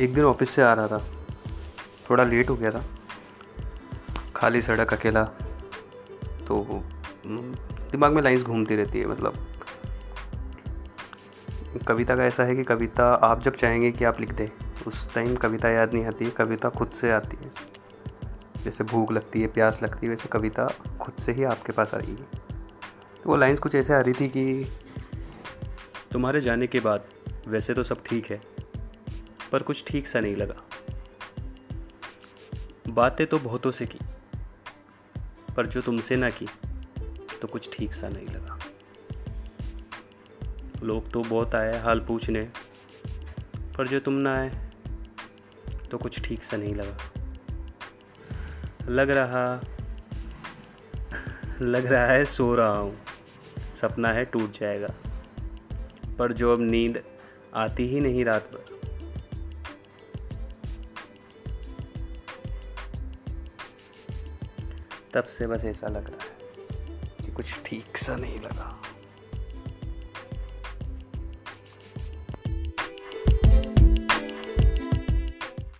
एक दिन ऑफ़िस से आ रहा था। थोड़ा लेट हो गया था। खाली सड़क अकेला। तो दिमाग में लाइंस घूमती रहती है मतलब। कविता का ऐसा है कि कविता आप जब चाहेंगे कि आप लिख दें, उस टाइम कविता याद नहीं आती, कविता खुद से आती है। जैसे भूख लगती है, प्यास लगती है, वैसे कविता खुद से ही आपके पास आ आएगी तो वो लाइंस कुछ ऐसे आ रही थी कि तुम्हारे जाने के बाद वैसे तो सब ठीक है पर कुछ ठीक सा नहीं लगा। बातें तो बहुतों से की, पर जो तुमसे ना की तो कुछ ठीक सा नहीं लगा। लोग तो बहुत आए हाल पूछने, पर जो तुम ना आए तो कुछ ठीक सा नहीं लगा। लग रहा लग रहा है सो रहा हूँ, सपना है टूट जाएगा, पर जो अब नींद आती ही नहीं रात भर तब से बस ऐसा लग रहा है कि कुछ ठीक सा नहीं लगा।